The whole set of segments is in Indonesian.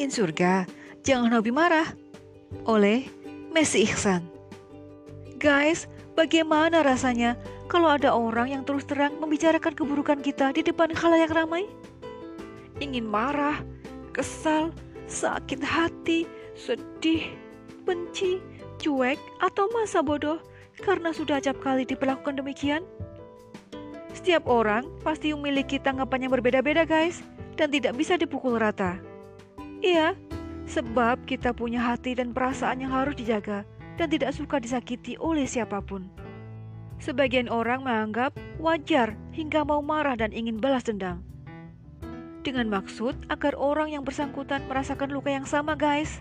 Ingin surga, jangan hobi marah. Oleh Messi Ihsan. Guys, bagaimana rasanya kalau ada orang yang terus terang membicarakan keburukan kita di depan khalayak ramai? Ingin marah, kesal, sakit hati, sedih, benci, cuek, atau masa bodoh karena sudah acap kali diperlakukan demikian? Setiap orang pasti memiliki tanggapan yang berbeda-beda guys dan tidak bisa dipukul rata. Iya, sebab kita punya hati dan perasaan yang harus dijaga dan tidak suka disakiti oleh siapa pun. Sebagian orang menganggap wajar hingga mau marah dan ingin balas dendam. Dengan maksud agar orang yang bersangkutan merasakan luka yang sama guys.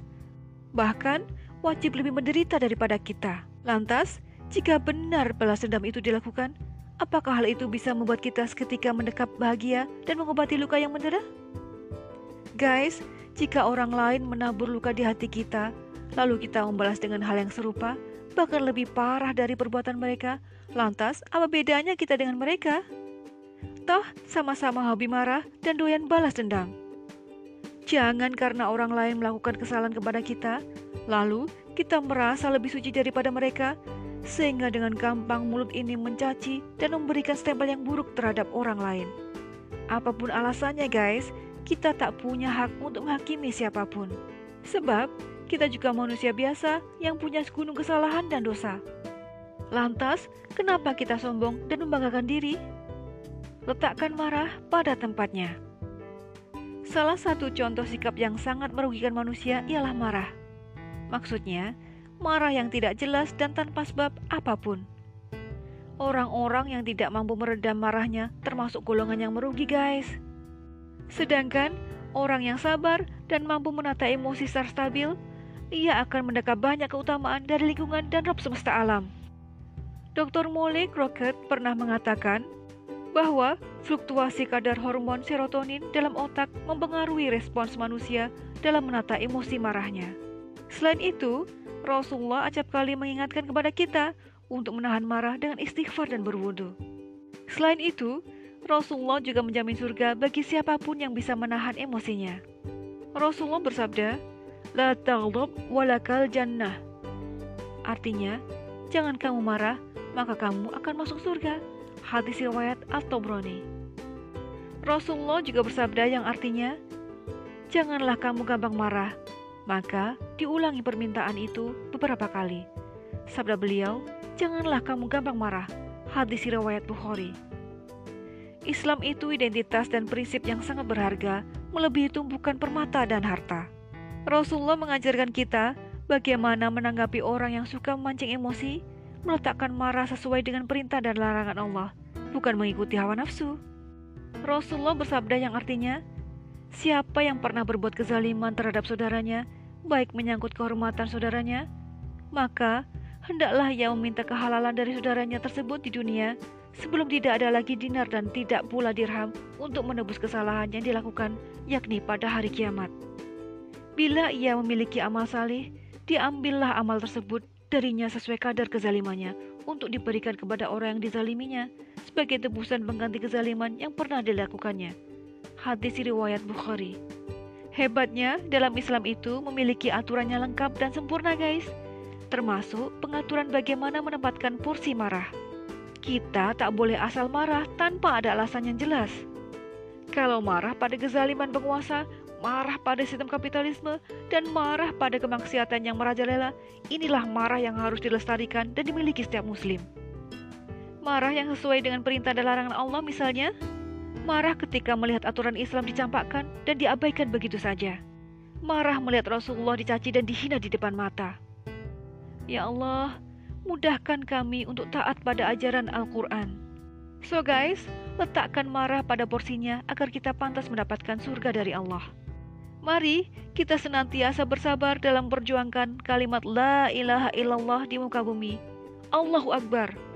Bahkan wajib lebih menderita daripada kita. Lantas, jika benar balas dendam itu dilakukan, apakah hal itu bisa membuat kita seketika mendekap bahagia dan mengobati luka yang mendera? Guys, jika orang lain menabur luka di hati kita, lalu kita membalas dengan hal yang serupa, bahkan lebih parah dari perbuatan mereka, lantas apa bedanya kita dengan mereka? Toh, sama-sama hobi marah dan doyan balas dendam. Jangan karena orang lain melakukan kesalahan kepada kita, lalu kita merasa lebih suci daripada mereka, sehingga dengan gampang mulut ini mencaci dan memberikan stempel yang buruk terhadap orang lain. Apa pun alasannya guys, kita tak punya hak untuk menghakimi siapa pun. Sebab kita juga manusia biasa yang punya segunung kesalahan dan dosa. Lantas, kenapa kita sombong dan membanggakan diri? Letakkan marah pada tempatnya. Salah satu contoh sikap yang sangat merugikan manusia ialah marah. Maksudnya, marah yang tidak jelas dan tanpa sebab apa pun. Orang-orang yang tidak mampu meredam marahnya termasuk golongan yang merugi, guys. Sedangkan orang yang sabar dan mampu menata emosi secara stabil, ia akan mendekat banyak keutamaan dari lingkungan dan rob semesta alam. Dr. Molly Crockett pernah mengatakan bahwa fluktuasi kadar hormon serotonin dalam otak mempengaruhi respons manusia dalam menata emosi marahnya. Selain itu, Rasulullah acap kali mengingatkan kepada kita untuk menahan marah dengan istighfar dan berwudu. Selain itu, Rasulullah juga menjamin surga bagi siapa pun yang bisa menahan emosinya. Rasulullah bersabda, La taghdab walakal jannah. Artinya, jangan kamu marah, maka kamu akan masuk surga. Hadis riwayat At-Tabrani. Rasulullah juga bersabda yang artinya, Janganlah kamu gampang marah, maka diulangi permintaan itu beberapa kali. Sabda beliau, Janganlah kamu gampang marah. Hadis riwayat Bukhari. Islam itu identitas dan prinsip yang sangat berharga, melebihi tumpukan permata dan harta. Rasulullah mengajarkan kita bagaimana menanggapi orang yang suka memancing emosi, meletakkan marah sesuai dengan perintah dan larangan Allah, bukan mengikuti hawa nafsu. Rasulullah bersabda yang artinya, siapa yang pernah berbuat kezaliman terhadap saudaranya, baik menyangkut kehormatan saudaranya, maka hendaklah ia meminta kehalalan dari saudaranya tersebut di dunia sebelum tidak ada lagi dinar dan tidak pula dirham untuk menebus kesalahan yang dilakukan, yakni pada hari kiamat. Bila ia memiliki amal salih, diambillah amal tersebut darinya sesuai kadar kezalimannya untuk diberikan kepada orang yang dizaliminya sebagai tebusan pengganti kezaliman yang pernah dilakukannya. Hadis riwayat Bukhari. Hebatnya, dalam Islam itu memiliki aturannya lengkap dan sempurna guys, termasuk pengaturan bagaimana menempatkan porsi marah. Kita tak boleh asal marah tanpa ada alasan yang jelas. Kalau marah pada kezaliman penguasa, marah pada sistem kapitalisme, dan marah pada kemaksiatan yang merajalela, inilah marah yang harus dilestarikan dan dimiliki setiap muslim. Marah yang sesuai dengan perintah dan larangan Allah misalnya, marah ketika melihat aturan Islam dicampakkan dan diabaikan begitu saja. Marah melihat Rasulullah dicaci dan dihina di depan mata. Ya Allah, mudahkan kami untuk taat pada ajaran Al-Quran. So guys, letakkan marah pada porsinya agar kita pantas mendapatkan surga dari Allah. Mari kita senantiasa bersabar dalam perjuangkan kalimat La ilaha illallah di muka bumi. Allahu Akbar.